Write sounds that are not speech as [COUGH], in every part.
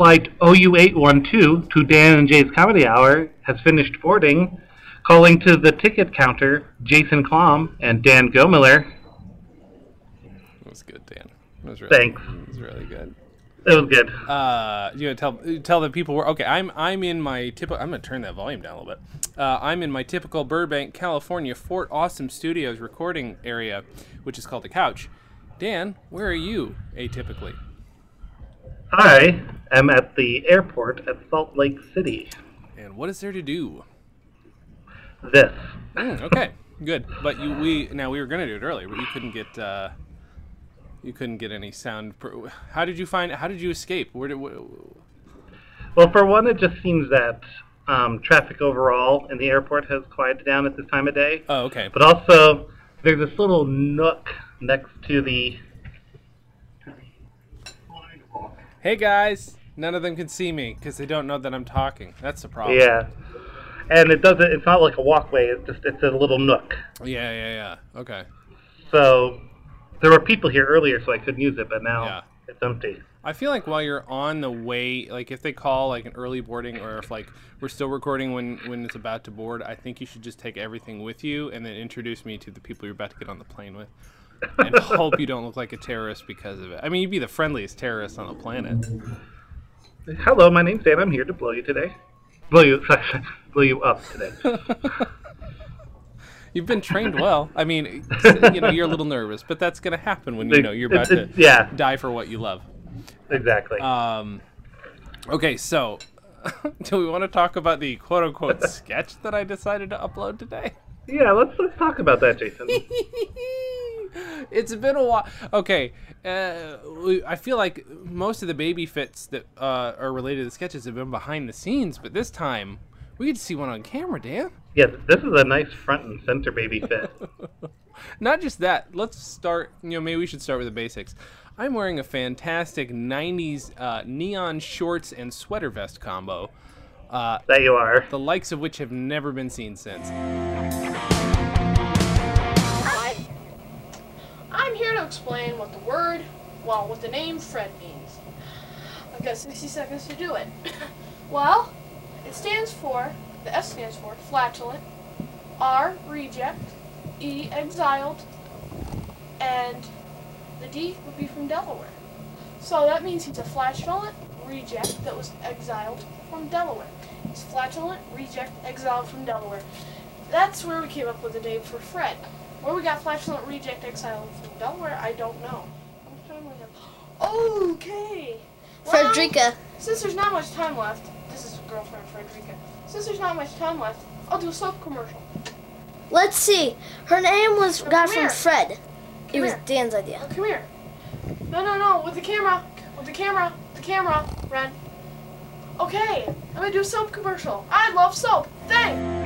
Flight OU812 to Dan and Jay's Comedy Hour has finished boarding. Calling to the ticket counter, Jason Klom and Dan Gomiller. That was good, Dan. That was really, Thanks. It was really good. It was good. Uh, you know, tell tell the people where. Okay, I'm I'm in my typical. I'm gonna turn that volume down a little bit. Uh, I'm in my typical Burbank, California, Fort Awesome Studios recording area, which is called the Couch. Dan, where are you atypically? I am at the airport at Salt Lake City. And what is there to do? This. Mm, okay, good. But you we now we were gonna do it earlier, but you couldn't get uh, you couldn't get any sound. Pro- how did you find? How did you escape? Where did? Wh- Well, for one, it just seems that um, traffic overall in the airport has quieted down at this time of day. oh, okay. But also, there's this little nook next to the. Hey guys, none of them can see me because they don't know that I'm talking. That's the problem. Yeah. And it doesn't. It's not like a walkway. It's just it's a little nook. Yeah, yeah, yeah. Okay. So there were people here earlier, so I couldn't use it, but now Yeah. it's empty. I feel like while you're on the way, like if they call like an early boarding, or if like we're still recording when when it's about to board, I think you should just take everything with you and then introduce me to the people you're about to get on the plane with, and hope you don't look like a terrorist because of it. I mean, you'd be the friendliest terrorist on the planet. Hello, my name's Dan. I'm here to blow you today. Blow you, [LAUGHS] blow you up today. [LAUGHS] You've been trained well. I mean, you know, you're a little nervous, but that's gonna happen when you know you're about to yeah, die for what you love. exactly. Um, okay, so [LAUGHS] do we want to talk about the quote unquote sketch that I decided to upload today? yeah, let's let's talk about that, Jason. [LAUGHS] it's been a while. Okay, uh, I feel like most of the baby fits that uh, are related to the sketches have been behind the scenes, but this time we get to see one on camera, Dan. yes, this is a nice front and center baby fit. [LAUGHS] Not just that. Let's start. You know, maybe we should start with the basics. I'm wearing a fantastic '90s uh, neon shorts and sweater vest combo, uh, That you are. the likes of which have never been seen since. Explain what the word, well, what the name Fred means. I've got 60 seconds to do it. [COUGHS] well, it stands for, the S stands for flatulent, R, reject, E, exiled, and the D would be from Delaware. So that means he's a flatulent reject that was exiled from Delaware. He's flatulent reject exiled from Delaware. That's where we came up with the name for Fred. Where we got flatulent reject exiled from Delaware, I don't know. How much time we have? Okay. Well, Frederica. since there's not much time left, this is girlfriend Frederica. Since there's not much time left, I'll do a soap commercial. Let's see. Her name was got from here. Fred. It Come was here. Dan's idea. Come here. No, no, no, with the camera. With the camera. The camera. Ren. Okay, I'm gonna do a soap commercial. I love soap. Thanks.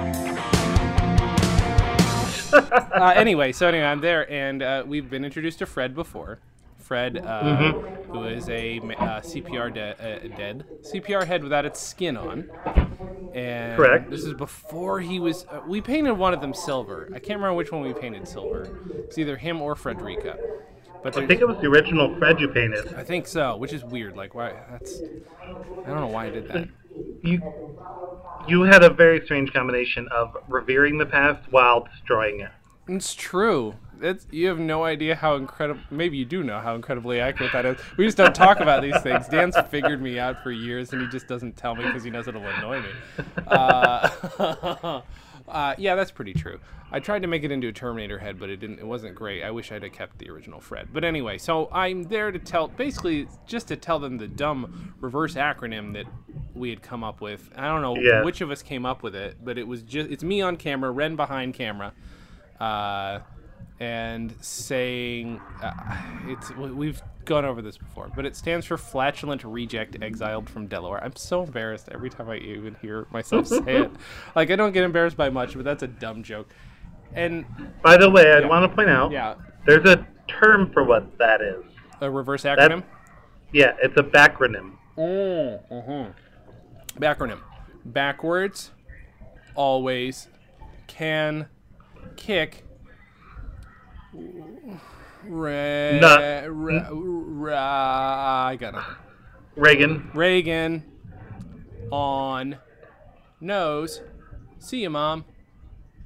Uh, anyway, so anyway, I'm there, and uh, we've been introduced to Fred before. Fred, uh, who is a uh, CPR de- uh, dead CPR head without its skin on, and Correct. this is before he was. Uh, we painted one of them silver. I can't remember which one we painted silver. It's either him or Frederica, but I think it was the original Fred you painted. I think so, which is weird. Like, why? That's I don't know why I did that. You you had a very strange combination of revering the past while destroying it. It's true. It's, you have no idea how incredible. Maybe you do know how incredibly accurate that is. We just don't talk about these things. Dan's figured me out for years, and he just doesn't tell me because he knows it'll annoy me. Uh, [LAUGHS] uh, yeah, that's pretty true. I tried to make it into a Terminator head, but it didn't. It wasn't great. I wish I'd have kept the original Fred. But anyway, so I'm there to tell, basically, just to tell them the dumb reverse acronym that we had come up with. I don't know Yeah. which of us came up with it, but it was just it's me on camera, Ren behind camera uh, and saying uh, it's we- we've gone over this before, but it stands for flatulent reject exiled from Delaware. I'm so embarrassed every time I even hear myself say it. [LAUGHS] Like I don't get embarrassed by much, but that's a dumb joke. And By the way, I Yeah. want to point out yeah, there's a term for what that is. a reverse acronym. Yeah, it's a backronym. Mm-hmm. Backronym. Backwards, always, can, kick, ra, ra, I got it. Reagan. Reagan on nose. See you, mom.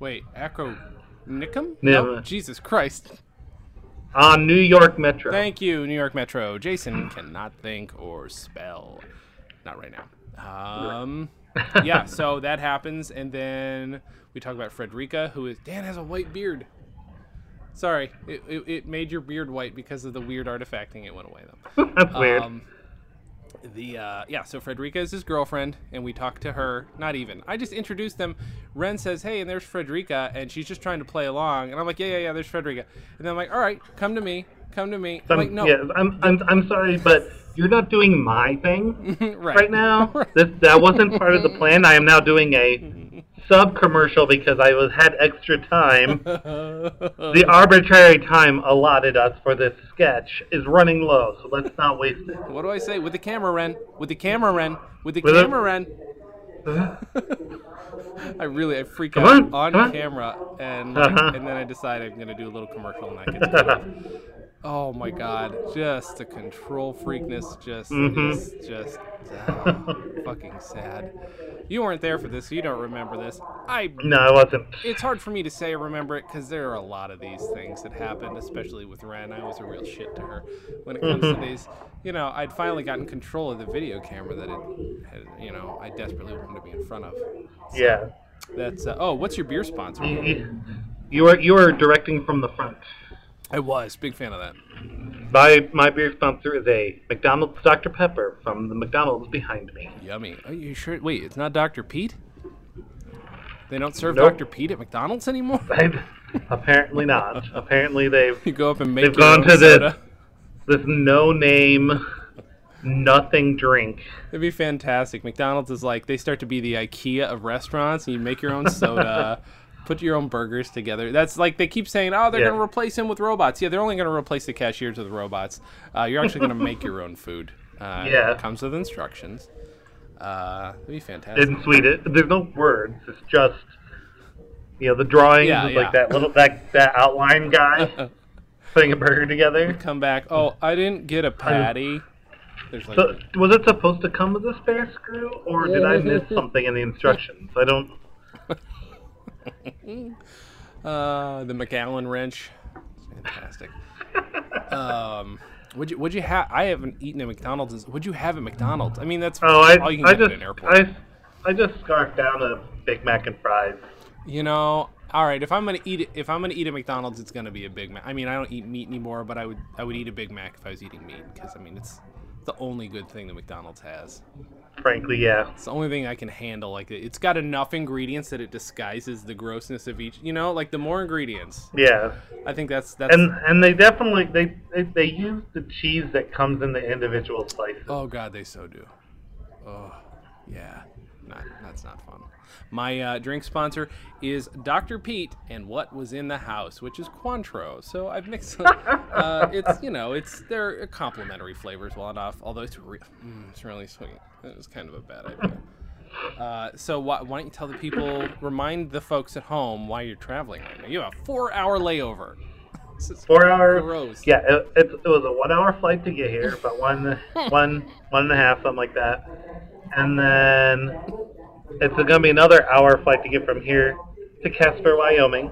Wait, acronicum? Yeah. No, Jesus Christ. On New York Metro. Thank you, New York Metro. Jason cannot think or spell. Not right now. Um, yeah, so [LAUGHS] that happens, and then we talk about Frederica, who is Dan has a white beard. Sorry, it, it, it made your beard white because of the weird artifacting. It went away though. [LAUGHS] That's weird. Um, the uh, yeah, so Frederica is his girlfriend, and we talk to her. Not even. I just introduced them. Ren says, "Hey," and there's Frederica, and she's just trying to play along. And I'm like, "Yeah, yeah, yeah." There's Frederica, and then I'm like, "All right, come to me, come to me." I'm I'm, like, "No, yeah, I'm, I'm, I'm sorry, but you're not doing my thing [LAUGHS] right, right now. [LAUGHS] This, that wasn't part of the plan. I am now doing a sub commercial because I was had extra time. [LAUGHS] The arbitrary time allotted us for this sketch is running low, so let's not waste it. What do I say? With the camera, Ren. With the camera, Ren. With the With camera, Ren. [LAUGHS] I really I freak Come out on, on, camera, and like, Uh-huh. and then I decide I'm gonna do a little commercial, and that gets. [LAUGHS] Oh my god, just the control freakness just Mhm. is just ah, fucking sad. You weren't there for this, so you don't remember this. I No, I wasn't. it's hard for me to say I remember it because there are a lot of these things that happened, especially with Ren. I was a real shit to her when it comes to these. You know, I'd finally gotten control of the video camera that it had, you know, I desperately wanted to be in front of. Yeah. That's uh, oh, what's your beer sponsor? You, you- you are you are directing from the front. I was big fan of that. My my beer sponsor is a McDonald's Dr Pepper from the McDonald's behind me. Yummy. Are you sure? Wait, it's not Dr. Pete. They don't serve Nope. Dr. Pete at McDonald's anymore. [LAUGHS] Apparently not. [LAUGHS] Apparently they've You go up and make They've gone to soda. this no name nothing drink. It'd be fantastic. McDonald's is like they start to be the IKEA of restaurants, and you make your own soda, [LAUGHS] put your own burgers together. That's like they keep saying, oh, they're Yeah. going to replace him with robots. Yeah, they're only going to replace the cashiers with robots. Uh, you're actually going to make your own food. Uh, Yeah. it comes with instructions. Uh, it'd be fantastic. Didn't sweet it. There's no words. It's just you know the drawings Yeah, yeah. like that little that that outline guy [LAUGHS] putting a burger together. Come back. Oh, I didn't get a patty. Like So was it supposed to come with a spare screw, or did I miss something in the instructions? I don't. [LAUGHS] Uh, the McAllen wrench. Fantastic. um, would you would you have? I haven't eaten at McDonald's. Would you have at McDonald's? I mean, that's Oh, I all you can I get just at an airport. I I just scarfed down a Big Mac and fries. You know, all right. If I'm gonna eat it, if I'm gonna eat at McDonald's, it's gonna be a Big Mac. I mean, I don't eat meat anymore, but I would I would eat a Big Mac if I was eating meat because I mean it's the only good thing that McDonald's has. Frankly, yeah. It's the only thing I can handle. Like it's got enough ingredients that it disguises the grossness of each. You know, like the more ingredients, Yeah, I think that's that's. and and they definitely they they, they use the cheese that comes in the individual slices. Oh God, they so do. Oh, yeah. Not, that's not fun. My uh, drink sponsor is Dr. Pete and what was in the house, which is Cointreau. So I've mixed. [LAUGHS] uh, it's you know it's they're complementary flavors well enough. Although it's re- mm, it's really sweet. It was kind of a bad idea. Uh, so why, why don't you tell the people, remind the folks at home why you're traveling right now? You have a four-hour layover. Four hour. gross. Yeah, it, it, it was a one hour flight to get here, but one [LAUGHS] one one and a half, something like that. And then it's gonna be another hour flight to get from here to Casper, Wyoming.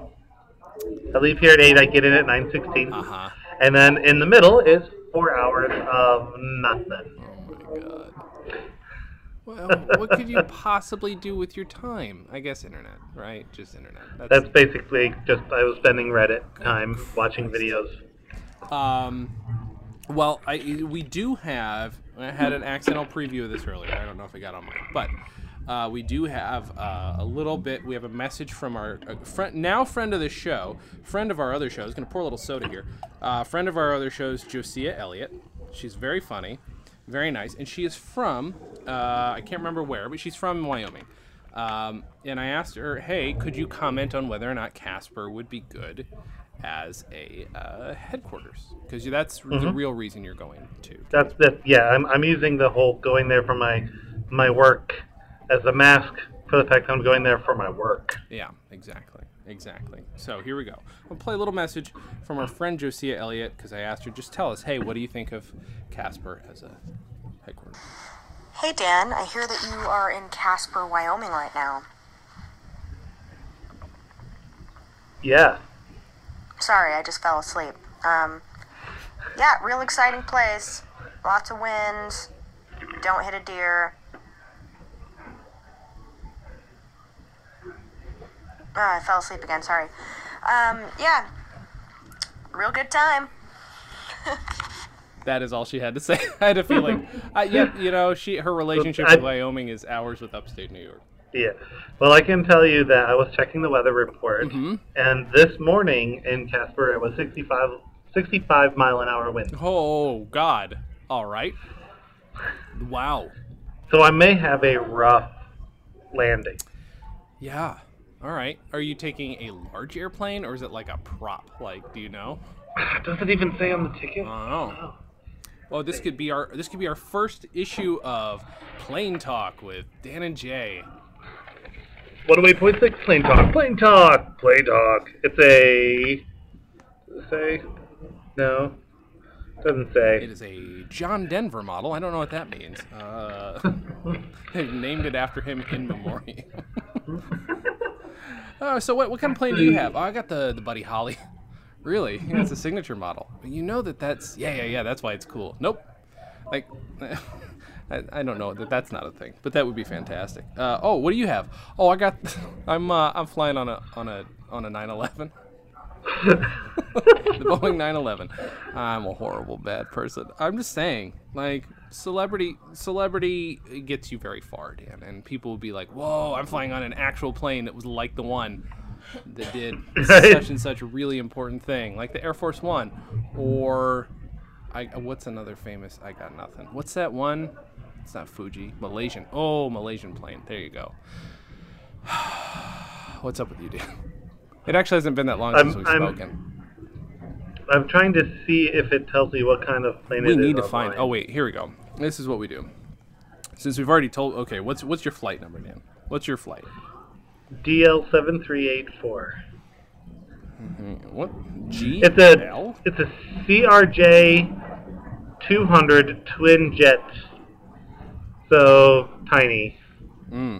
I leave here at eight. I get in at nine sixteen. Uh huh. And then in the middle is four hours of nothing. Oh my god. Well, what could you [LAUGHS] possibly do with your time? I guess internet, right? Just internet. That's basically just I was spending Reddit time watching videos. Um, well, I we do have. I had an accidental preview of this earlier. I don't know if it got on mic, but uh, we do have uh, a little bit. We have a message from our uh, friend, now friend of the show, friend of our other shows. Going to pour a little soda here. Uh, friend of our other shows, Josiah Elliott. She's very funny, very nice, and she is from. Uh, I can't remember where, but she's from Wyoming. Um, and I asked her, "Hey, could you comment on whether or not Casper would be good as a uh, headquarters? Because that's the real reason you're going to." That's that. Yeah, I'm I'm using the whole going there for my my work as a mask for the fact that I'm going there for my work. Yeah, exactly, exactly. So here we go. We'll play a little message from our friend Josiah Elliott because I asked her, just tell us, hey, what do you think of Casper as a headquarters. Hey Dan, I hear that you are in Casper, Wyoming right now. Yeah. Sorry, I just fell asleep. Um, yeah, real exciting place. Lots of wind. Don't hit a deer. Ah, I fell asleep again, sorry. Um, yeah. Real good time. That is all she had to say. [LAUGHS] I had a feeling. Uh, yeah, [LAUGHS] you know, she her relationship I- with Wyoming is hours with upstate New York. Yeah. Well, I can tell you that I was checking the weather report, Mhm. and this morning in Casper it was 65, 65 mile an hour wind. Oh God! All right. Wow. So I may have a rough landing. Yeah. All right. Are you taking a large airplane or is it like a prop? Like, do you know? [SIGHS] Does it even say on the ticket? I don't know. Oh, this could be our this could be our first issue of Plane Talk with Dan and Jay. 108.6 Plane Talk. Plane Talk. Plane Talk. It's a. Does it say? No. Doesn't say. It is a John Denver model. I don't know what that means. Uh, [LAUGHS] they've named it after him in memoriam. [LAUGHS] oh, so what, what kind of plane do you have? Oh, I got the, the Buddy Holly. [LAUGHS] really? Yeah, it's a signature model. You know that that's yeah yeah yeah. That's why it's cool. Nope. Like. [LAUGHS] I, I don't know that that's not a thing, but that would be fantastic. Uh, oh, what do you have? Oh, I got. [LAUGHS] I'm uh, I'm flying on a on a on a 911. [LAUGHS] the Boeing 911. I'm a horrible bad person. I'm just saying, like celebrity celebrity gets you very far, Dan, and people will be like, "Whoa, I'm flying on an actual plane that was like the one that did Right. [LAUGHS] such and such a really important thing, like the Air Force One, or I what's another famous? I got nothing. What's that one? It's not Fuji. Malaysian. Oh, Malaysian plane. There you go. [SIGHS] What's up with you, Dan? It actually hasn't been that long I'm- since we've I'm- spoken. I'm trying to see if it tells me what kind of plane it is. We need to find. Oh wait, here we go. This is what we do. Since we've already told. Okay, what's what's your flight number, Dan? What's your flight? DL7384. Mm-hmm. What? G. It's a L? it's a CRJ 200 twin jet. So tiny. Hmm.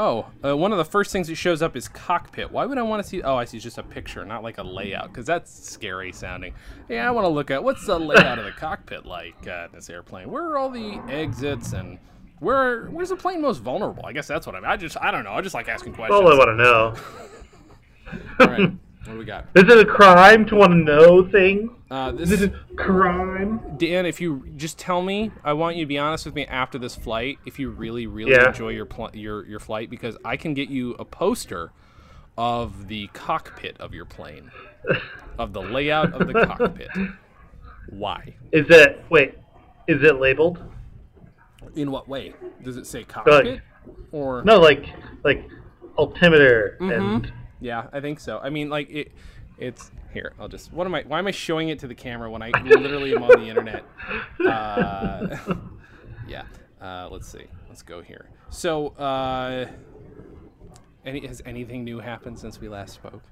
Oh, uh, one of the first things that shows up is cockpit. Why would I want to see? Oh, I see. It's just a picture, not like a layout, because that's scary sounding. Yeah, I want to look at what's the layout of the cockpit like uh, in this airplane. Where are all the exits and where where's the plane most vulnerable? I guess that's what I mean. I just I don't know. I just like asking questions. All I want to know. [LAUGHS] All right, what do we got? Is it a crime to want to know things? Uh, Is this a crime? Dan, if you just tell me, I want you to be honest with me after this flight. If you really, really Yeah. enjoy your pl- your your flight, because I can get you a poster of the cockpit of your plane, [LAUGHS] of the layout of the cockpit. Why? Is it wait? Is it labeled? In what way? Does it say cockpit? Or No, like like altimeter Mm-hmm. and Yeah, I think so. I mean, like it. It's here. I'll just. What am I? Why am I showing it to the camera when I [LAUGHS] literally am on the internet? Uh, [LAUGHS] yeah. Uh, let's see. Let's go here. So, uh, any has anything new happened since we last spoke?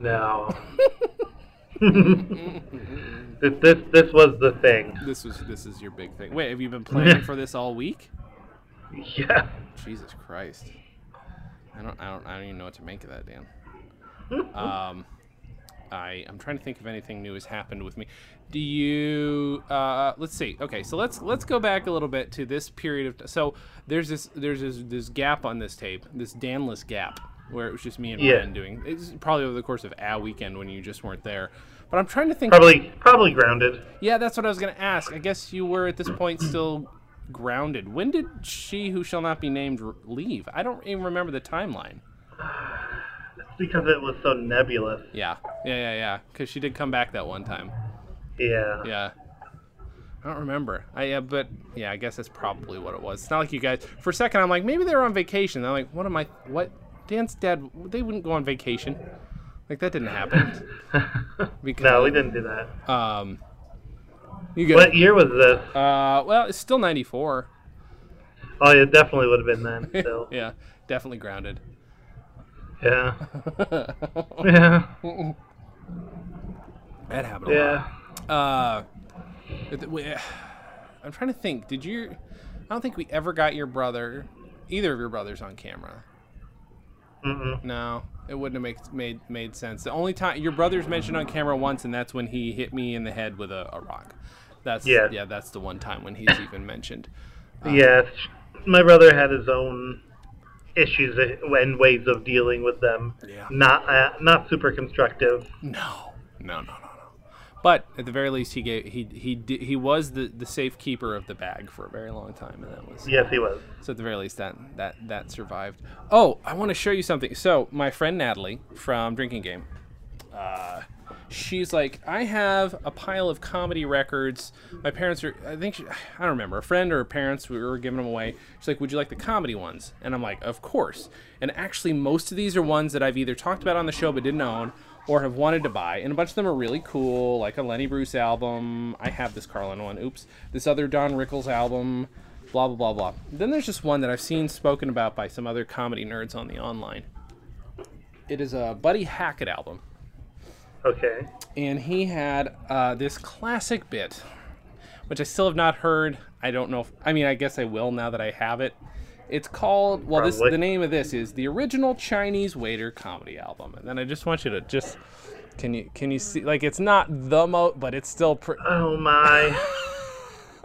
no. [LAUGHS] this, this this was the thing. This was this is your big thing. Wait, have you been planning for this all week? Yeah. Jesus Christ. I don't I don't I don't even know what to make of that, Dan. [LAUGHS] Um I I'm trying to think if anything new has happened with me. Do you uh let's see. Okay, so let's let's go back a little bit to this period of so there's this there's this this gap on this tape, this Danless gap where it was just me and Yeah. Ryan doing it's probably over the course of a weekend when you just weren't there. But I'm trying to think Probably probably grounded. yeah, that's what I was gonna ask. I guess you were at this point still grounded. When did she, who shall not be named, leave? I don't even remember the timeline. It's Because it was so nebulous. Yeah, yeah, yeah, yeah. Because she did come back that one time. Yeah. Yeah. I don't remember. I yeah, but yeah, I guess that's probably what it was. It's not like you guys. For a second, I'm like, maybe they were on vacation. I'm like, what am I? What? Dan's dad? They wouldn't go on vacation. Like that didn't happen. [LAUGHS] Because no, we didn't do that. Um. You get. What year was this? Uh. Well, it's still '94. Oh, it definitely would have been then. [LAUGHS] Still. yeah, definitely grounded. Yeah. [LAUGHS] Yeah. That happened a Yeah. lot. Uh, we- [SIGHS] I'm trying to think. Did you? I don't think we ever got your brother, either of your brothers, on camera. Mm-mm. No, it wouldn't have make, made made sense. The only time your brother's mentioned on camera once, and that's when he hit me in the head with a, a rock. That's Yes. yeah, that's the one time when he's [COUGHS] even mentioned. yes, my brother had his own issues and ways of dealing with them. Yeah. Not uh, not super constructive. No, no, no, no, no. But at the very least, he gave he he he was the the safe keeper of the bag for a very long time, and that was Yes, he was. so. At the very least, that that that survived. Oh, I want to show you something. So my friend Natalie from Drinking Game, uh, she's like, I have a pile of comedy records. My parents are, I think, she, I don't remember, a friend or her parents, we were giving them away. She's like, Would you like the comedy ones? And I'm like, Of course. And actually, most of these are ones that I've either talked about on the show but didn't own or have wanted to buy. And a bunch of them are really cool, like a Lenny Bruce album. I have this Carlin one. Oops. This other Don Rickles album. Blah, blah, blah, blah. Then there's just one that I've seen spoken about by some other comedy nerds on the online. It is a Buddy Hackett album Okay. and he had uh, this classic bit, which I still have not heard. I don't know. If, I mean, I guess I will now that I have it. It's called. Well, this Probably. the name of this is the original Chinese Waiter comedy album. And then I just want you to just can you can you see like it's not the mo, but it's still. pretty. Oh my.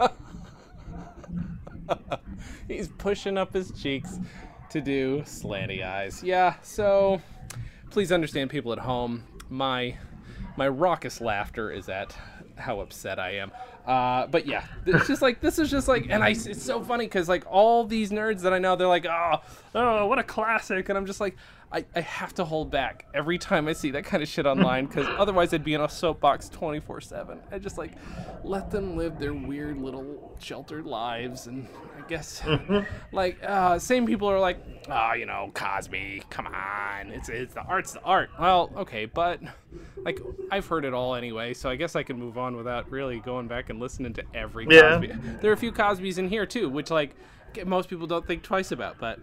[LAUGHS] he's pushing up his cheeks to do slanty eyes. Yeah, so please understand people at home, my my raucous laughter is at how upset I am. Uh, but yeah, it's just like this is just like, and I it's so funny because like all these nerds that I know, they're like, oh, oh, what a classic, and I'm just like, I, I have to hold back every time I see that kind of shit online because [LAUGHS] otherwise I'd be in a soapbox 24 seven. I just like let them live their weird little sheltered lives, and I guess [LAUGHS] like uh, same people are like, oh, you know, Cosby, come on, it's it's the art's the art. Well, okay, but like I've heard it all anyway, so I guess I can move on without really going back and listening to every Yeah. Cosby. There are a few Cosbys in here too, which like most people don't think twice about. But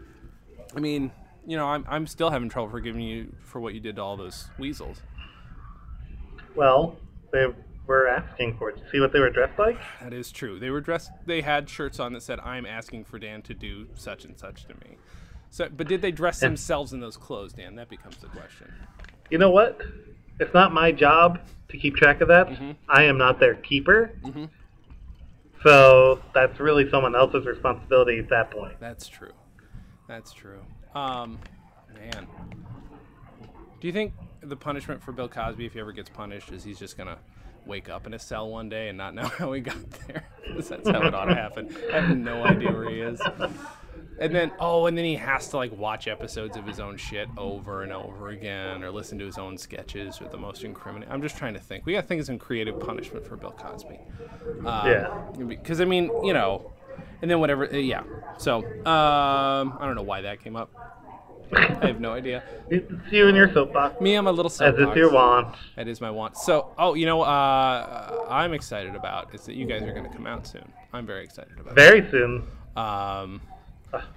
I mean, you know, I'm I'm still having trouble forgiving you for what you did to all those weasels. Well, they were asking for it. See what they were dressed like? That is true. They were dressed. They had shirts on that said, "I'm asking for Dan to do such and such to me." So, but did they dress themselves in those clothes, Dan? That becomes the question. You know what? It's not my job to keep track of that. Mm-hmm. I am not their keeper. So that's really someone else's responsibility at that point. That's true. That's true. Um, man, do you think the punishment for Bill Cosby, if he ever gets punished, is he's just gonna wake up in a cell one day and not [LAUGHS] know how he got there? That's how it ought to happen. I have no idea where he is. And then, oh, and then he has to like watch episodes of his own shit over and over again, or listen to his own sketches with the most incriminating. I'm just trying to think. We got to think of some creative punishment for Bill Cosby. Um, Yeah. Because I mean, you know, and then whatever. uh, Yeah. So um, I don't know why that came up. I have no idea. It's you and your soapbox. Me, I'm a little As soapbox. your want. That is my want. So, oh, you know, uh, I'm excited about is that you guys are going to come out soon. I'm very excited about Very soon. Um,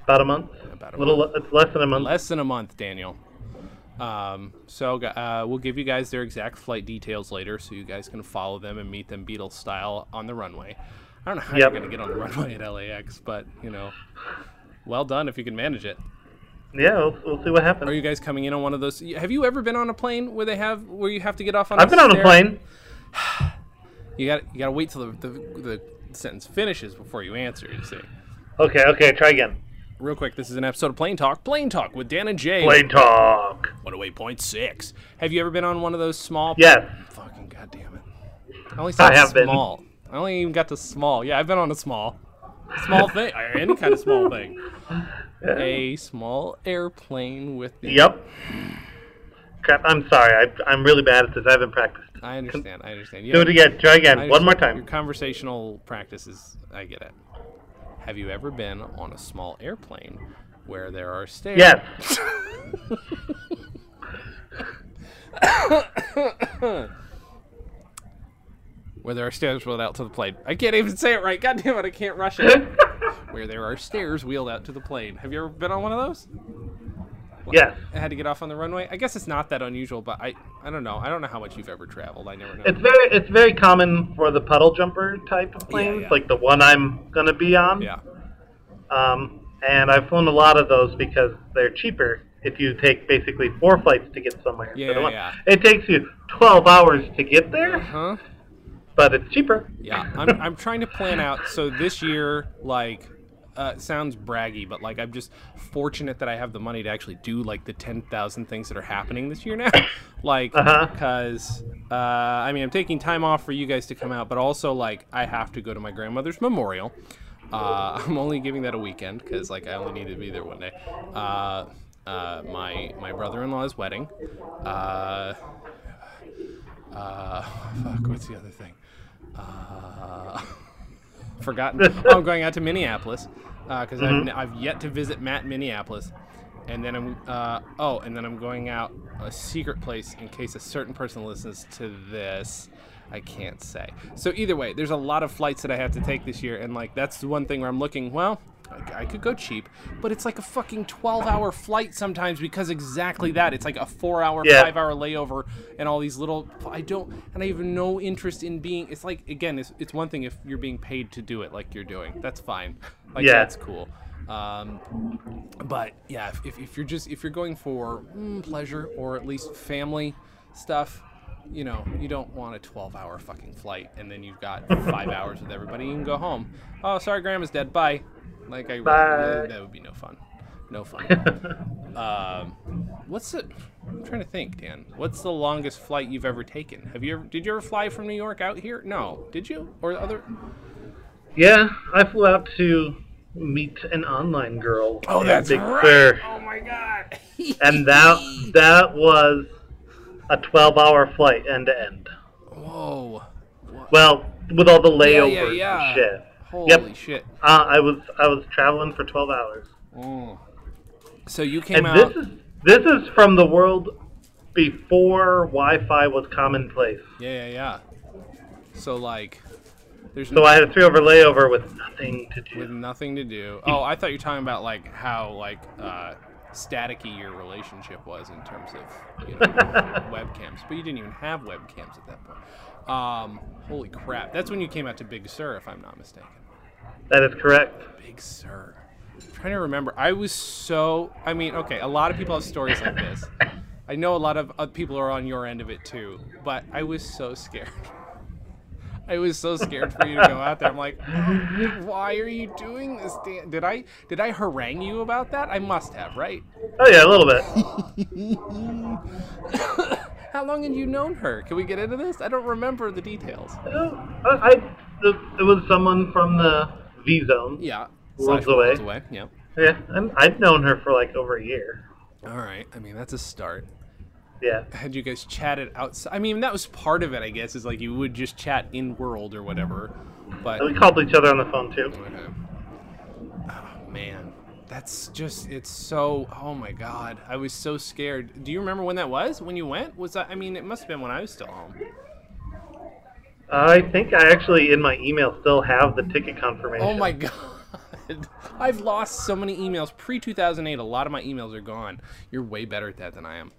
About a month. About a little. It's less than a month. less than a month, Daniel. Um, so uh, we'll give you guys their exact flight details later, so you guys can follow them and meet them Beatles style on the runway. I don't know how Yep. you're going to get on the runway at LAX, but you know, well done if you can manage it. Yeah, we'll, we'll see what happens. Are you guys coming in on one of those? Have you ever been on a plane where they have where you have to get off on? I've been on a plane. [SIGHS] You got you got to wait till the, the the sentence finishes before you answer. You see. Okay, okay, try again. Real quick, this is an episode of Plane Talk. Plane Talk with Dan and Jay. Plane talk. 108.6. Have you ever been on one of those small? Yes. Fucking goddamn it. I only saw I have been. I only even got to small. Yeah, I've been on a small. Small thing. Any kind of small thing. A small airplane with the. Yep. Crap, I'm sorry. I, I'm really bad at this. I haven't practiced. I understand. I understand. Do it again. Try again. One more understand. Your time. conversational practices, I get it. Have you ever been on a small airplane where there are stairs? Yes. Where there are stairs wheeled out to the plane. I can't even say it right. God damn it, I can't rush it. [LAUGHS] where there are stairs wheeled out to the plane. Have you ever been on one of those? Yeah, I had to get off on the runway. I guess it's not that unusual, but I I don't know. I don't know how much you've ever traveled. I never know. It's very it's very common for the puddle jumper type of planes, yeah. like the one I'm gonna be on. yeah. Um, and I've flown a lot of those because they're cheaper if you take basically four flights to get somewhere. Yeah, yeah. It takes you 12 hours to get there, Huh? But it's cheaper. Yeah, I'm, I'm trying to plan out. So this year, like, uh, sounds braggy, but like, I'm just fortunate that I have the money to actually do like the 10,000 things that are happening this year now. [COUGHS] like, Uh-huh. because, uh, I mean, I'm taking time off for you guys to come out, but also, like, I have to go to my grandmother's memorial. Uh, [LAUGHS] I'm only giving that a weekend because, like, I only need to be there one day. Uh, uh, my my brother-in-law's wedding. Uh, uh, [SIGHS] fuck, what's the other thing? Uh, [LAUGHS] forgotten. oh, I'm going out to Minneapolis because I've, I've yet to visit Matt in Minneapolis, and then I'm uh, oh, and then I'm going out a secret place in case a certain person listens to this. I can't say. So either way, there's a lot of flights that I have to take this year, and like that's the one thing where I'm looking. Well, I, I could go cheap, but it's like a fucking 12-hour flight sometimes because exactly that. It's like a four-hour, Yeah. five-hour layover, and all these little. I don't, and I have no interest in being. It's like again, it's it's one thing if you're being paid to do it, like you're doing. That's fine. [LAUGHS] Like Yeah. that's cool. Um, but yeah, if, if, if you're just if you're going for mm, pleasure or at least family stuff, you know, you don't want a 12 hour fucking flight and then you've got five hours with everybody. You can go home. Oh, sorry, grandma's dead. Bye. Like I, Bye. that would be no fun. No fun. [LAUGHS] um, what's it? I'm trying to think, Dan. What's the longest flight you've ever taken? Have you ever? Did you ever fly from New York out here? No. Did you? Or other? Yeah, I flew out to meet an online girl. Oh, that's Big right. Sur, Oh my god. [LAUGHS] and that that was a 12-hour flight end to end. Whoa. Well, with all the Yeah, layovers yeah, yeah. and shit. Holy Yep. shit. Uh, I was I was traveling for 12 hours. Mm. So you came And out. this is this is from the world before Wi-Fi was commonplace. Yeah, yeah, yeah. So like, there's So I had a three-over layover with nothing to do. with nothing to do. [LAUGHS] Oh, I thought you were talking about like how like uh, staticky your relationship was in terms of you know, [LAUGHS] webcams, but you didn't even have webcams at that point. Um, holy crap! That's when you came out to Big Sur, if I'm not mistaken. That is correct. Big Sur. I'm trying to remember. I was so. I mean, okay, a lot of people have stories like this. [LAUGHS] I know a lot of uh, people are on your end of it too, but I was so scared. [LAUGHS] I was so scared for you to go out there. I'm like, [GASPS] why are you doing this, Dan? Did I did I harangue you about that? I must have, right? Oh yeah, a little bit. [LAUGHS] How long had you known her? Can we get into this? I don't remember the details. Uh, I, I it was someone from the V zone. Yeah. Worlds slash worlds away. away. Yep. Yeah, and I've known her for like over a year. All right. I mean, that's a start. Yeah. had you guys chatted outside? I mean, that was part of it, I guess, is like you would just chat in world or whatever. But And we called each other on the phone too. okay. oh man, that's just it's so. Oh my god, I was so scared. Do you remember when that was? When you went? Was that? I mean, it must have been when I was still home. I think I actually in my email still have the ticket confirmation. Oh my [LAUGHS] god. I've lost so many emails pre 2008. A lot of my emails are gone. You're way better at that than I am.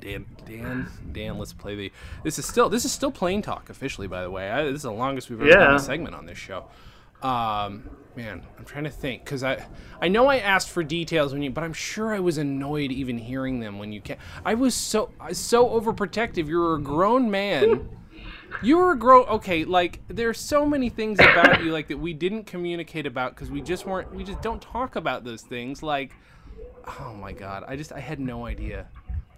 Dan, Dan, Dan. Let's play the. This is still this is still plane talk officially, by the way. I, this is the longest we've ever done a segment on this show. Um, man, I'm trying to think because I I know I asked for details when you, but I'm sure I was annoyed even hearing them when you can't. I was so so overprotective. You're a grown man. [LAUGHS] You were a grown. Okay, like there's so many things about you like that we didn't communicate about because we just weren't. We just don't talk about those things. Like, oh my god, I just I had no idea.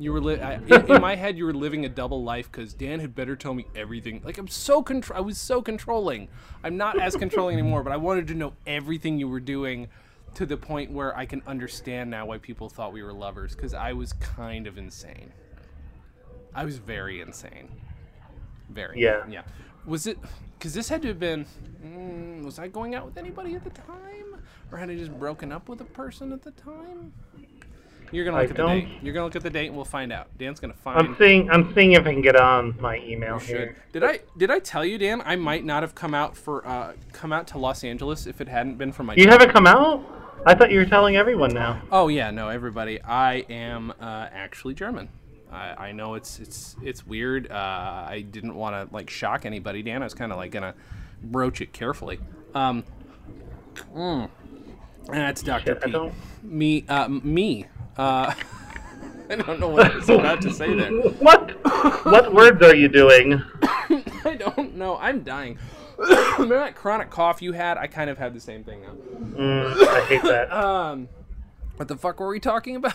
You were li- I, in, in my head. You were living a double life because Dan had better tell me everything. Like I'm so contr- I was so controlling. I'm not as controlling anymore, but I wanted to know everything you were doing to the point where I can understand now why people thought we were lovers because I was kind of insane. I was very insane. Very. Yeah. Yeah. Was it? Because this had to have been. Mm, was I going out with anybody at the time, or had I just broken up with a person at the time? You're gonna I look at the don't- date. You're gonna look at the date, and we'll find out. Dan's gonna find. I'm seeing I'm seeing if I can get on my email here. Did I did I tell you, Dan? I might not have come out for uh come out to Los Angeles if it hadn't been for my. You haven't come out? I thought you were telling everyone now. Oh yeah, no, everybody. I am uh, actually German. I, I know it's it's it's weird. Uh, I didn't want to like shock anybody, Dan. I was kind of like gonna broach it carefully. Um, mm, that's Doctor I P. Me, uh, me. Uh, [LAUGHS] I don't know what I was about to say there. [LAUGHS] What? what words are you doing? [COUGHS] I don't know. I'm dying. [COUGHS] Remember that chronic cough you had? I kind of had the same thing now. Mm, I hate that. [COUGHS] Um, what the fuck were we talking about?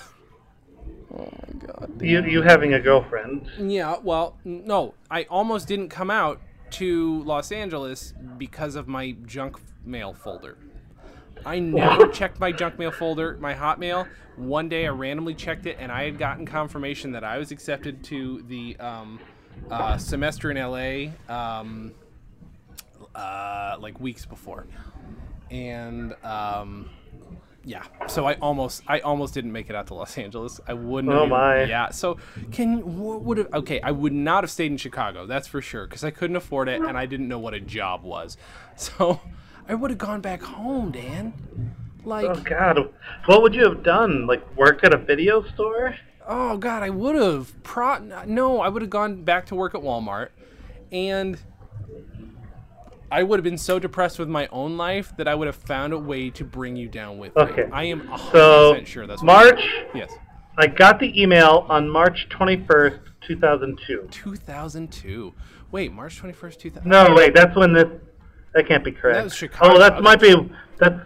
Oh my god. You you having a girlfriend? Yeah, well, no, I almost didn't come out to Los Angeles because of my junk mail folder. I [LAUGHS] never checked my junk mail folder, my Hotmail. One day I randomly checked it, and I had gotten confirmation that I was accepted to the um, uh, semester in LA um, uh, like weeks before, and um, yeah, so I almost I almost didn't make it out to Los Angeles. I wouldn't. Oh have my. Yeah. So can what would have okay? I would not have stayed in Chicago. That's for sure because I couldn't afford it and I didn't know what a job was. [LAUGHS] So I would have gone back home, Dan. Like Oh God, what would you have done? Like work at a video store? Oh God, I would have. Pro- no, I would have gone back to work at Walmart, and I would have been so depressed with my own life that I would have found a way to bring you down with Okay. me. I am So sure that's what March. Yes, I got the email on March twenty first, two thousand two. two thousand two. Wait, March twenty first, two thousand. No, wait, that's when this. That can't be correct. That was Chicago. Oh, that might be. that.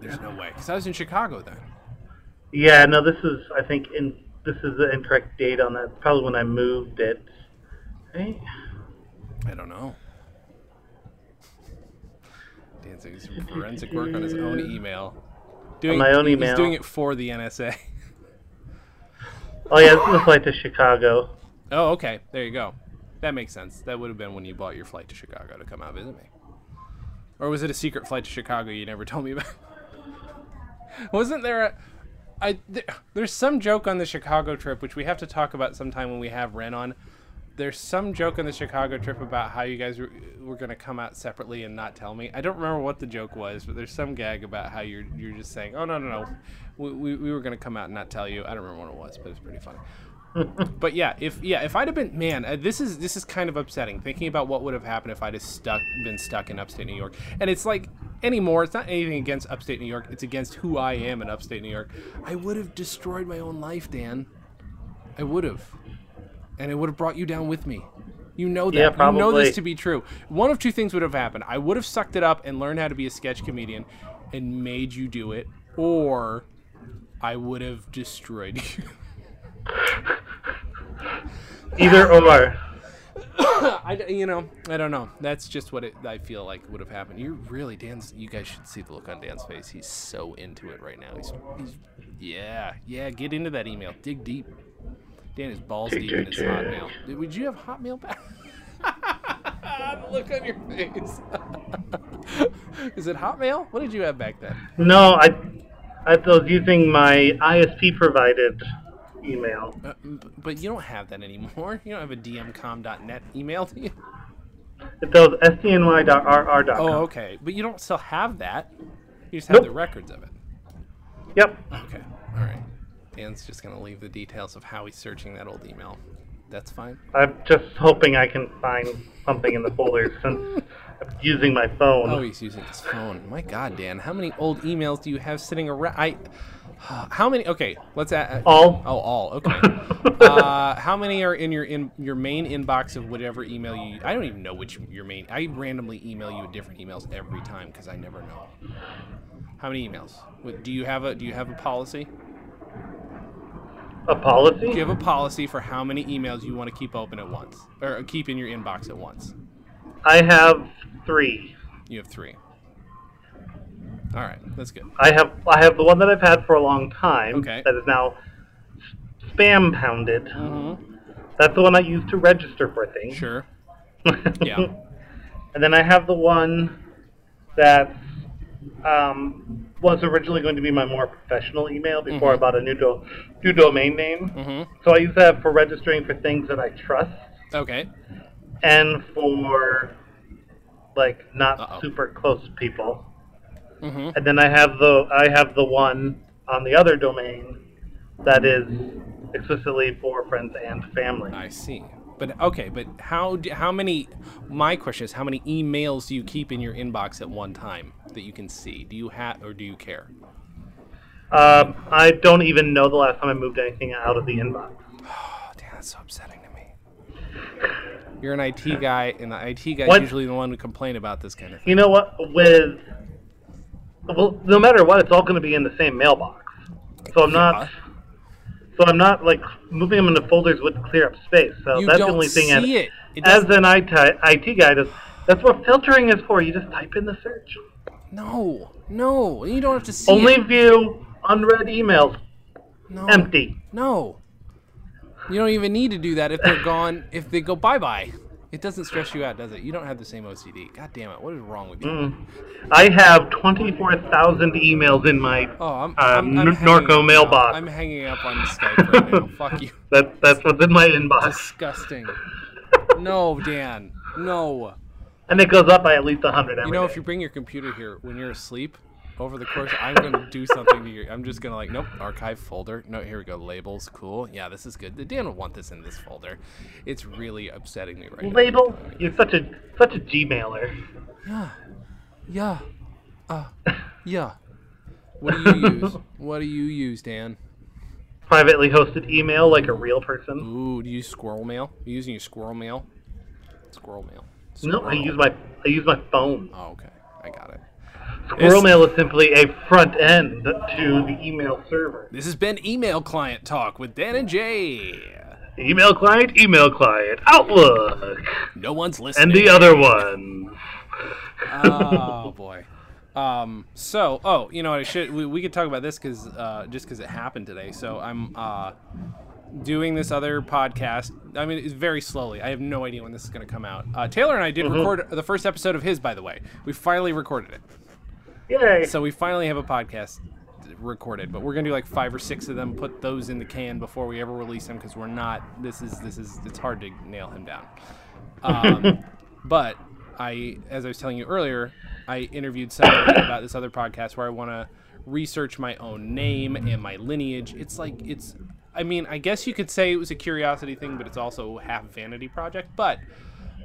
There's no way, because I was in Chicago then. yeah. No, this is. I think in this is the incorrect date on that. Probably when I moved it. Right? I don't know. Dan's doing some forensic work on his own email. Doing my own email. He's doing it for the NSA. Oh yeah, this is a flight to Chicago. Oh, okay. There you go. That makes sense. That would have been when you bought your flight to Chicago to come out visit me. Or was it a secret flight to Chicago you never [LAUGHS] told me about? Wasn't there a I there, there's some joke on the Chicago trip which we have to talk about sometime when we have Ren on. There's some joke on the Chicago trip about how you guys were, were going to come out separately and not tell me. I don't remember what the joke was, but there's some gag about how you're you're just saying, "Oh no, no, no. We, we, we were going to come out and not tell you." I don't remember what it was, but it's pretty funny but yeah, if yeah, if I'd have been man, uh, this is this is kind of upsetting. Thinking about what would have happened if I'd have stuck been stuck in upstate New York, and it's like anymore. It's not anything against upstate New York. It's against who I am in upstate New York. I would have destroyed my own life, Dan. I would have, and it would have brought you down with me. You know that. Yeah, You know this to be true. One of two things would have happened. I would have sucked it up and learned how to be a sketch comedian, and made you do it, or I would have destroyed [LAUGHS] you. Either or. [COUGHS] I, you know, I don't know. That's just what it, I feel like would have happened. You really, Dan's. You guys should see the look on Dan's face. He's so into it right now. He's, he's yeah, yeah. Get into that email. Dig deep. Dan is balls deep in his Hotmail. Did- Would you have Hotmail back? the [LAUGHS] look on your face. [LAUGHS] is it Hotmail? What did you have back then? No, I I was using my ISP provided email. Uh, but you don't have that anymore. [LAUGHS] You don't have a dmcom.net email, do you? It was sdny.rr.com. Oh, okay. But you don't still have that. You just have Nope. the records of it. Yep. Okay. All right. Dan's just gonna leave the details of how he's searching that old email. That's fine. I'm just hoping I can find something in the folder since I'm using my phone. Oh, he's using his phone. My God, Dan, how many old emails do you have sitting around? I. How many? Okay, let's add. All. Oh, all. Okay. [LAUGHS] uh, how many are in your in your main inbox of whatever email you? I don't even know which your main. I randomly email you different emails every time because I never know. How many emails? What- Do you have a Do you have a policy? A policy? Do you have a policy for how many emails you want to keep open at once, or keep in your inbox at once? I have three. You have three. All right, that's good. I have I have the one that I've had for a long time. Okay. That is now spam pounded. Mm-hmm. That's the one I use to register for things. Sure. [LAUGHS] Yeah. and then I have the one that um, was originally going to be my more professional email before I bought a new do- new domain name. Mm-hmm. So I use that for registering for things that I trust Okay. and for like not Uh-oh. super close people. Mhm. and then I have the I have the one on the other domain that is explicitly for friends and family. I see. But okay, but how do, how many? My question is, how many emails do you keep in your inbox at one time that you can see? Do you have or do you care? Um, I don't even know the last time I moved anything out of the inbox. Oh, [SIGHS] damn, that's so upsetting to me. You're an IT guy, and the IT guy's What? usually the one who complain about this kind of thing. You know what? With well, no matter what, it's all going to be in the same mailbox. So I'm not. So I'm not like moving them into folders would clear up space. So You that's don't the only thing. see as, it. It as doesn't- an IT, IT guy, does, that's what filtering is for. You just type in the search. No, no, you don't have to see Only it. view unread emails. No, Empty. No, you don't even need to do that if they're gone. If they go bye bye, it doesn't stress you out, does it? You don't have the same OCD. God damn it, what is wrong with you? Mm. I have 24,000 emails in my Oh, I'm, uh, I'm, I'm Norco mailbox. I'm hanging up on Skype right now. [LAUGHS] Fuck you. That, that's what's in my inbox. Disgusting. No, Dan. No. And it goes up by at least 100 every You know, day. if you bring your computer here when you're asleep, over the course, I'm gonna do something to your. I'm just gonna like, nope, archive folder. No, here we go. Labels, cool. Yeah, this is good. Dan would want this in this folder. It's really upsetting me right now. Label? You're such a such a Gmailer. Yeah. Yeah. Uh. Yeah. What do you use? [LAUGHS] What do you use, Dan? Privately hosted email like a real person. Ooh, do you use SquirrelMail? you using your SquirrelMail? Squirrel mail. No, I use my I use my phone. Oh, okay. I got it. SquirrelMail is simply a front end to the email server. This has been Email Client Talk with Dan and Jay. Email client, email client, Outlook, No one's listening. and the other one. oh [LAUGHS] boy. Um. So, oh, you know what? I should. We, we could talk about this because uh, just because it happened today. So I'm uh, doing this other podcast. I mean, it's very slowly. I have no idea when this is going to come out. Uh, Taylor and I did record the first episode of his, by the way. We finally recorded it. Yay! So we finally have a podcast recorded, but we're gonna do like five or six of them. Put those in the can before we ever release them because we're not. This is this is it's hard to nail him down. Um, [LAUGHS] but I, as I was telling you earlier, I interviewed somebody [COUGHS] about this other podcast where I want to research my own name and my lineage. It's like it's. I mean, I guess you could say it was a curiosity thing, but it's also half vanity project. But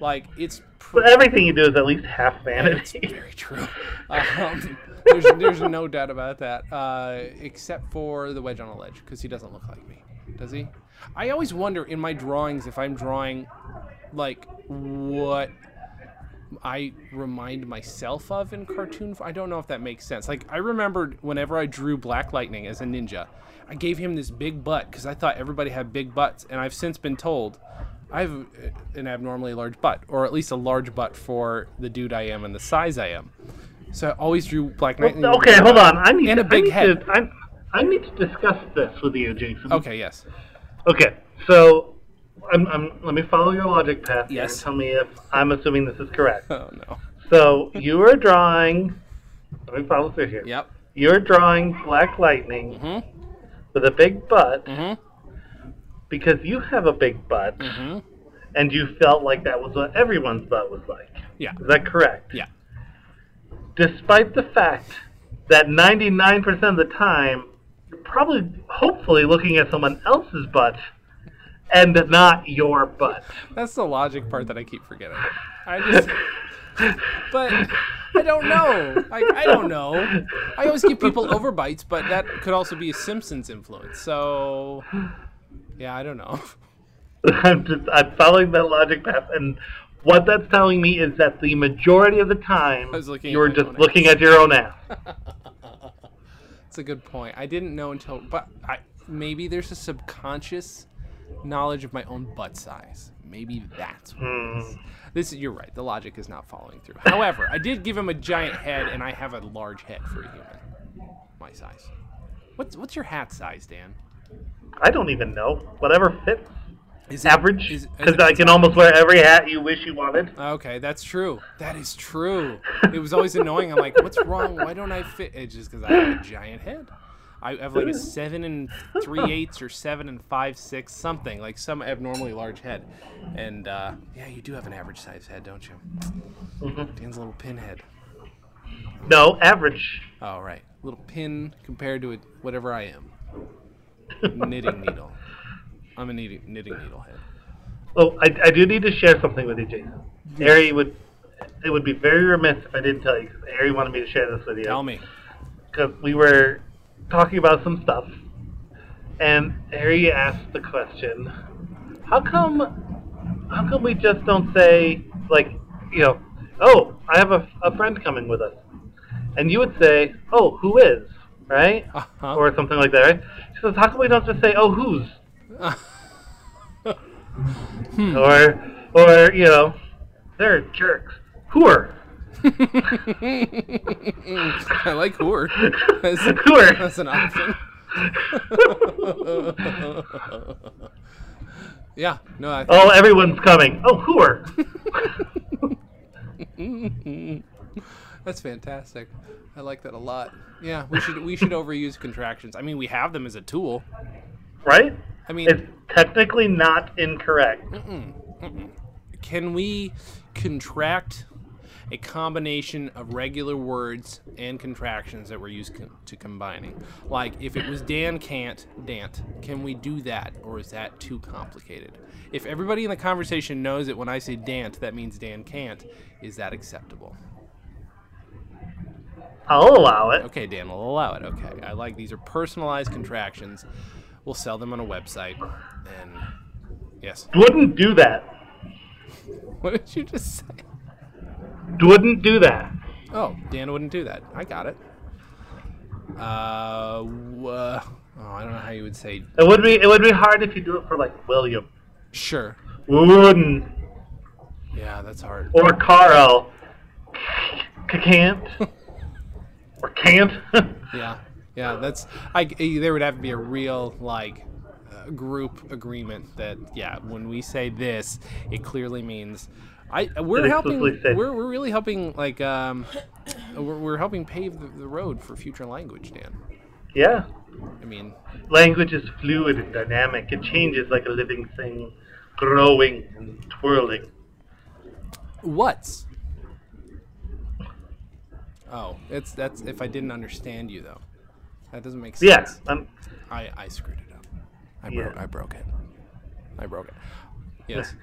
like, it's. Pr- But everything you do is at least half it's vanity. very true. Um, there's, there's no doubt about that, uh, except for the wedge on a ledge, because he doesn't look like me, does he? I always wonder in my drawings if I'm drawing like what I remind myself of in cartoon. I don't know if that makes sense. Like I remembered whenever I drew Black Lightning as a ninja, I gave him this big butt because I thought everybody had big butts, and I've since been told I have an abnormally large butt, or at least a large butt for the dude I am and the size I am. So I always drew Black Lightning. with a okay, hold on. I need and to, a big I need head. To, I, need to discuss this with you, Jason. Okay, yes. Okay, so I'm, I'm, let me follow your logic path Yes. and tell me if I'm assuming this is correct. [LAUGHS] Oh no. So you were drawing. Let me follow through here. Yep. You're drawing Black Lightning Mhm. with a big butt Mhm. Because you have a big butt, Mhm. and you felt like that was what everyone's butt was like. Yeah. Is that correct? Yeah. Despite the fact that 99% of the time, you're probably, hopefully, looking at someone else's butt and not your butt. That's the logic part that I keep forgetting. I just. But I don't know. I, I don't know. I always give people [LAUGHS] overbites, but that could also be a Simpsons influence. So, yeah, I don't know. [LAUGHS] I'm just I'm following that logic path, and what that's telling me is that the majority of the time I was looking at you're my just looking ass. at your own ass. [LAUGHS] It's a good point. I didn't know until, but I, maybe there's a subconscious knowledge of my own butt size. Maybe that's what it is. Hmm. This you're right. The logic is not following through. However, I did give him a giant head, and I have a large head for a human, my size. What's what's your hat size, Dan? I don't even know. Whatever fits. Is it Average, because I can almost wear every hat you wish you wanted. Okay, that's true. That is true. It was always annoying. I'm like, what's wrong? Why don't I fit? It's just because I have a giant head. I have like a seven and three eighths or seven and five six something like some abnormally large head. And uh, yeah, you do have an average size head, don't you? Dan's a little pinhead. No, average. Oh, right. Little pin compared to it, whatever I am. Knitting needle. I'm a knitting, knitting needle head. Oh, I, I do need to share something with you, Jason. Ari would. It would be very remiss if I didn't tell you, because Ari wanted me to share this with you. Tell me. because we were talking about some stuff, and Harry asked the question, "How come? How come we just don't say like, you know, oh, I have a, a friend coming with us," and you would say, "Oh, who is?" Right? Uh-huh. Or something like that, right? She says, "How come we don't just say, oh, who's?" Hmm. Or, or you know, they're jerks. Who are? [LAUGHS] I like whore. That's, Who are? that's an option. [LAUGHS] yeah, no, I think Oh, everyone's coming. Oh, who are? [LAUGHS] that's fantastic. I like that a lot. Yeah, we should we should overuse contractions. I mean, we have them as a tool. right? I mean, It's technically not incorrect. can we contract a combination of regular words and contractions that we're used co- to combining? Like if it was Dan can't, Dant, can we do that or is that too complicated? If everybody in the conversation knows that when I say Dant, that means Dan can't, is that acceptable? I'll allow it. Okay, Dan will allow it. Okay, I like these are personalized contractions. We'll sell them on a website. And yes, Wouldn't do that. what did you just say? Wouldn't do that. Oh, Dan wouldn't do that. I got it. Uh, uh, oh, I don't know how you would say. It would be it would be hard if you do it for like William. Sure. Wouldn't Yeah, that's hard. or Carl. Can't [LAUGHS] or can't. [LAUGHS] Yeah, yeah, that's. I there would have to be a real like uh, group agreement that yeah, when we say this, it clearly means. I we're helping. We're, we're really helping like um, we're, we're helping pave the, the road for future language, Dan. yeah. I mean, Language is fluid and dynamic. It changes like a living thing, growing and twirling. what's? Oh, it's that's if I didn't understand you though. That doesn't make sense. Yeah. Um, I, I screwed it up. I Yeah. broke I broke it. I broke it. Yes.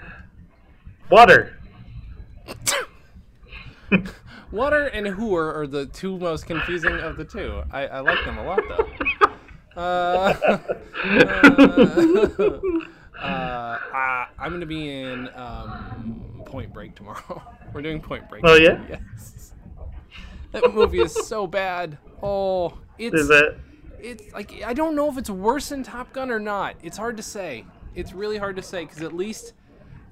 [LAUGHS] water. [LAUGHS] Water and hooer are the two most confusing of the two. I, I like them a lot though. [LAUGHS] Uh, uh, uh, I'm gonna be in um, Point Break tomorrow. We're doing Point Break. Oh, yeah? Yes. That movie is so bad. Oh, it's Is it? it's like I don't know if it's worse than Top Gun or not. It's hard to say. It's really hard to say because at least,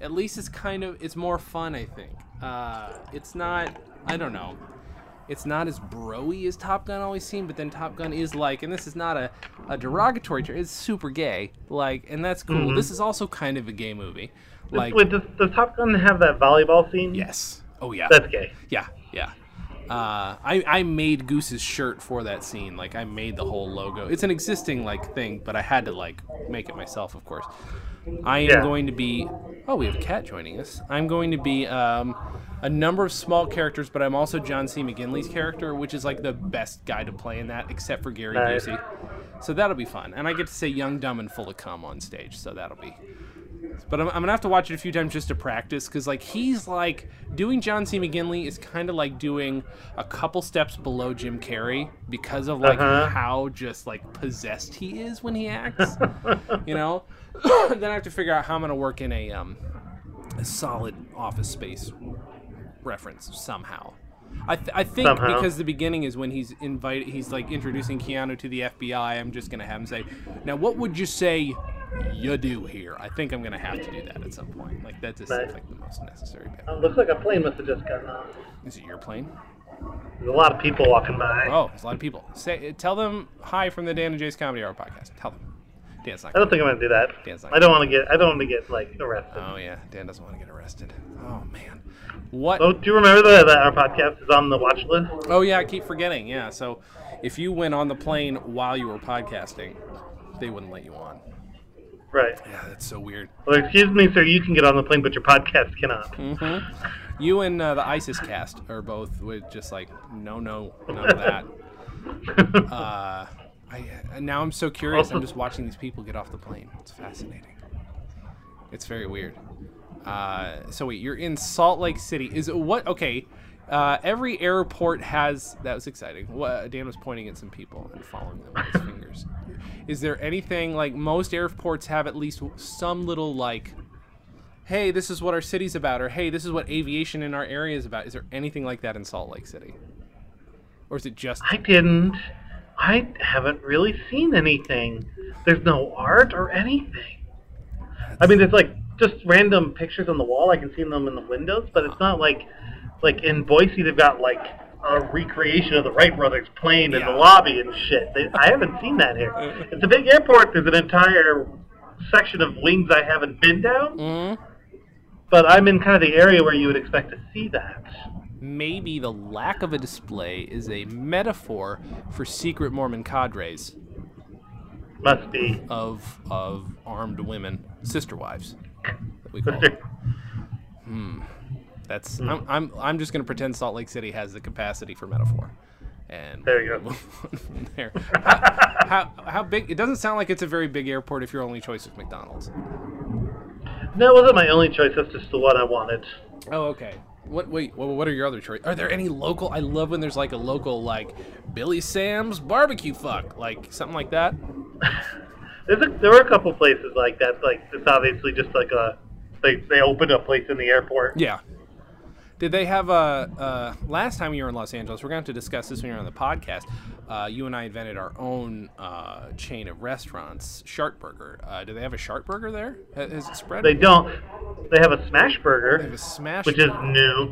at least it's kind of it's more fun. I think. Uh, it's not. I don't know. It's not as broy as Top Gun always seemed, but then Top Gun is like, and this is not a, a derogatory term. It's super gay, like, and that's cool. This is also kind of a gay movie. Like, Wait, does, does Top Gun have that volleyball scene? yes. Oh yeah. That's gay. Yeah, yeah. Uh, I I made Goose's shirt for that scene. Like I made the whole logo. It's an existing like thing, but I had to like make it myself, of course. I am Yeah. going to be. Oh, we have a Cat joining us. I'm going to be um, a number of small characters, but I'm also John C. McGinley's character, which is like the best guy to play in that, except for Gary Nice. Busey. So that'll be fun, and I get to say young, dumb, and full of cum on stage. So that'll be but I'm, I'm gonna have to watch it a few times just to practice because like he's like doing John C. McGinley is kind of like doing a couple steps below Jim Carrey because of like Uh-huh. how just like possessed he is when he acts, [LAUGHS] you know. [COUGHS] then I have to figure out how I'm gonna work in a um a solid office space reference somehow. I, th- I think Somehow. because the beginning is when he's invited, he's like introducing Keanu to the FBI. I'm just gonna have him say, "Now, what would you say you do here?" I think I'm gonna have to do that at some point. Like that just seems like the most necessary. Oh, looks like a plane must have just gotten off. Is it your plane? There's a lot of people walking by. Oh, there's a lot of people. Say, tell them hi from the Dan and Jay's Comedy Hour podcast. Tell them. Dan's not. I don't think I'm gonna do that. Dan's not I don't want to get. I don't want to get like arrested. Oh yeah, Dan doesn't want to get arrested. Oh man, what? Oh, do you remember that, that our podcast is on the watch list? Oh yeah, I keep forgetting. Yeah, so if you went on the plane while you were podcasting, they wouldn't let you on. Right. Yeah, that's so weird. Well, excuse me, sir. You can get on the plane, but your podcast cannot. Mm-hmm. You and uh, the ISIS cast are both with just like no, no, none of that. [LAUGHS] Uh, I now I'm so curious. I'm just watching these people get off the plane. It's fascinating. It's very weird. Uh, so wait, you're in Salt Lake City. Is it what? Okay. Uh, every airport has. That was exciting. Dan was pointing at some people and following them with his fingers. Is there anything like most airports have at least some little like, hey, this is what our city's about, or hey, this is what aviation in our area is about? Is there anything like that in Salt Lake City? Or is it just I didn't. I haven't really seen anything. There's no art or anything. I mean, there's like just random pictures on the wall. I can see them in the windows, but it's not like like in Boise they've got like a recreation of the Wright brothers plane in the lobby and shit. They, I haven't seen that here. It's a big airport. There's an entire section of wings I haven't been down, Mm, but I'm in kind of the area where you would expect to see that. maybe the lack of a display is a metaphor for secret Mormon cadres Must be. of of armed women, sister wives. That we call them. That's Hmm. I'm, I'm I'm just gonna pretend Salt Lake City has the capacity for metaphor, and There you go. [LAUGHS] move on from there. How, how how big? It doesn't sound like it's a very big airport if your only choice is McDonald's. That wasn't my only choice. That's just the one I wanted. Oh, okay. What wait? What, what are your other choices? Are there any local? I love when there's like a local like Billy Sam's barbecue fuck, like something like that. [LAUGHS] There's a, there were a couple places like that. Like it's obviously just like a they they opened a place in the airport. Yeah. Did they have a uh, last time you were in Los Angeles? We're going to have to discuss this when you're on the podcast. Uh, you and I invented our own uh, chain of restaurants, Shark Burger. Uh, do they have a Shark Burger there? Has it spread? They don't. They have a smash Burger. They have a Smash. which is new.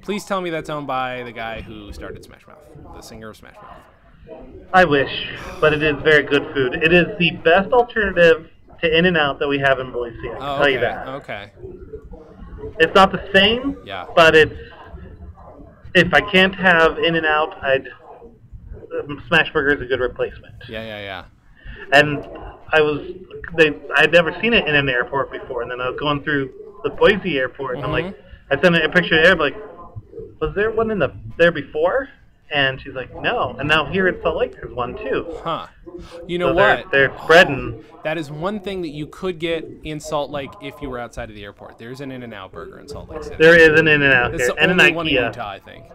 Please tell me that's owned by the guy who started Smash Mouth, the singer of Smash Mouth. I wish, but it is very good food. It is the best alternative to In and Out that we have in Boise. I can Oh, tell you that. Okay. It's not the same, Yeah. but it's if I can't have In and Out, I'd um, Smash Burger is a good replacement. Yeah, yeah, yeah. and I was they I'd never seen it in an airport before, and then I was going through the Boise airport, and I'm like, I sent a picture there, like, was there one in the there before? And she's like, no. And now here in Salt Lake, there's one too. Huh. You know So they're- what? they're spreading. Oh, that is one thing that you could get in Salt Lake if you were outside of the airport. There's an In-N-Out burger in Salt Lake City. There is an In and Out it's here, the and an only one in Utah, I think.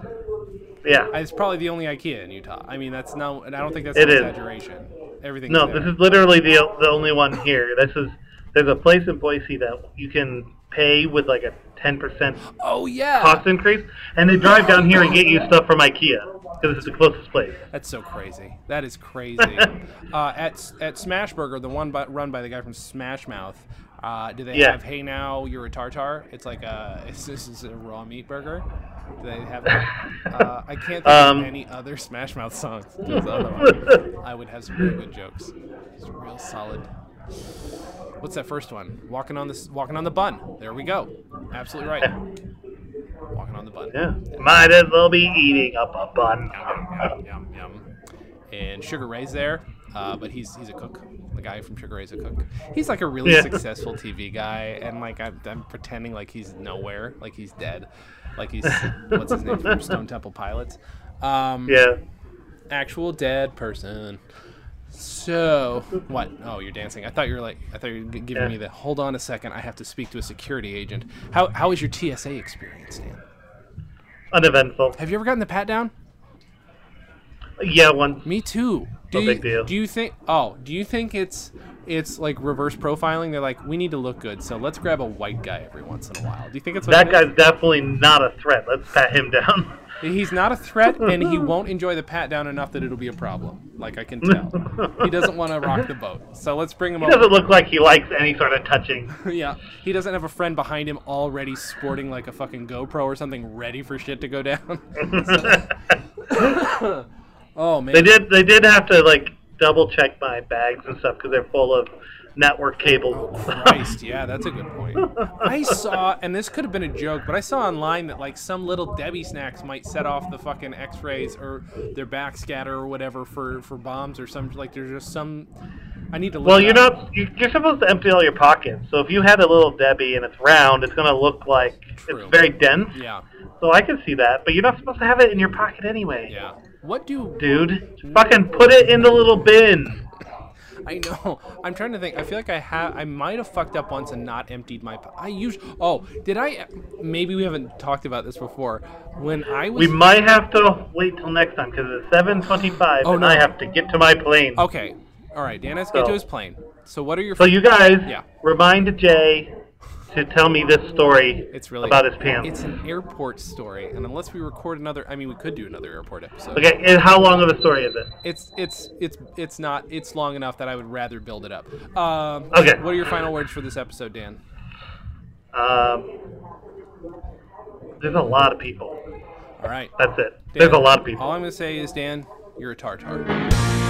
Yeah. Uh, it's probably the only IKEA in Utah. I mean, that's no, and I don't think that's It an is. exaggeration. Everything. No, this is literally the the only one here. This is there's a place in Boise that you can pay with like a 10% Oh yeah. cost increase, and they drive down here and get you stuff from IKEA because it's the closest place. That's so crazy. That is crazy. [LAUGHS] uh, at at Smash Burger, the one by, run by the guy from Smash Mouth, uh, do they Yeah. have Hey Now You're a Tartar? It's like a it's, [LAUGHS] this is a raw meat burger. Do they have? Uh, I can't think Um, of any other [LAUGHS] Smash Mouth songs. I would have some real good jokes. Just real solid. What's that first one? Walking on this, walking on the bun. There we go. Absolutely right. Walking on the bun. Yeah, might as well be eating up a bun. Yum, yum, yum. And Sugar Ray's there, uh, but he's he's a cook. The guy from Sugar Ray's a cook. He's like a really Yeah. successful TV guy, and like I'm, I'm pretending like he's nowhere, like he's dead, like he's [LAUGHS] what's his name from Stone Temple Pilots. Um, Yeah. actual dead person. So what? Oh, you're dancing. I thought you were like I thought you were giving Yeah. me the. Hold on a second. I have to speak to a security agent. How how was your TSA experience, Dan? Uneventful. Have you ever gotten the pat down? Yeah, one. Me too. Do No you, big deal. Do you think? Oh, do you think it's it's like reverse profiling? They're like, we need to look good, so let's grab a white guy every once in a while. Do you think it's That it is? guy's definitely not a threat. Let's pat him down. [LAUGHS] He's not a threat, and he [LAUGHS] won't enjoy the pat down enough that it'll be a problem. Like I can tell. he doesn't want to [LAUGHS] rock the boat. So let's bring him He over. doesn't look like he likes any sort of touching. [LAUGHS] yeah, he doesn't have a friend behind him already sporting like a fucking GoPro or something, ready for shit to go down. oh man. They did. They did have to like double check my bags and stuff because they're full of network cables. Oh, Christ, yeah, that's a good point. I saw, and this could have been a joke, but I saw online that like some little Debbie snacks might set off the fucking X-rays or their backscatter or whatever for for bombs or some like there's just some. I need to. Look well, you're up. not. you- You're supposed to empty all your pockets. So if you have a little Debbie and it's round, it's gonna look like True. it's very dense. Yeah. so I can see that. But you're not supposed to have it in your pocket anyway. Yeah. What do Dude, fucking put it in the little bin. I know? [LAUGHS] I'm trying to think. I feel like I have. I might have fucked up once and not emptied my. I usually. Oh, did I? Maybe we haven't talked about this before. When I was. We might have to wait till next time because it's 7:25 Oh, and no. I have to get to my plane. Okay. All right. Dan has to get to his plane. So what are your? So you guys Yeah. remind Jay to tell me this story It's really about his pants. It's an airport story, and unless we record another, I mean, we could do another airport episode. Okay, and how long of a story is it? It's it's it's it's not. It's long enough that I would rather build it up. Um, Okay. What are your final words for this episode, Dan? Um, there's a lot of people. All right. That's it. There's a lot of people. All I'm gonna say is, Dan, you're a tartar.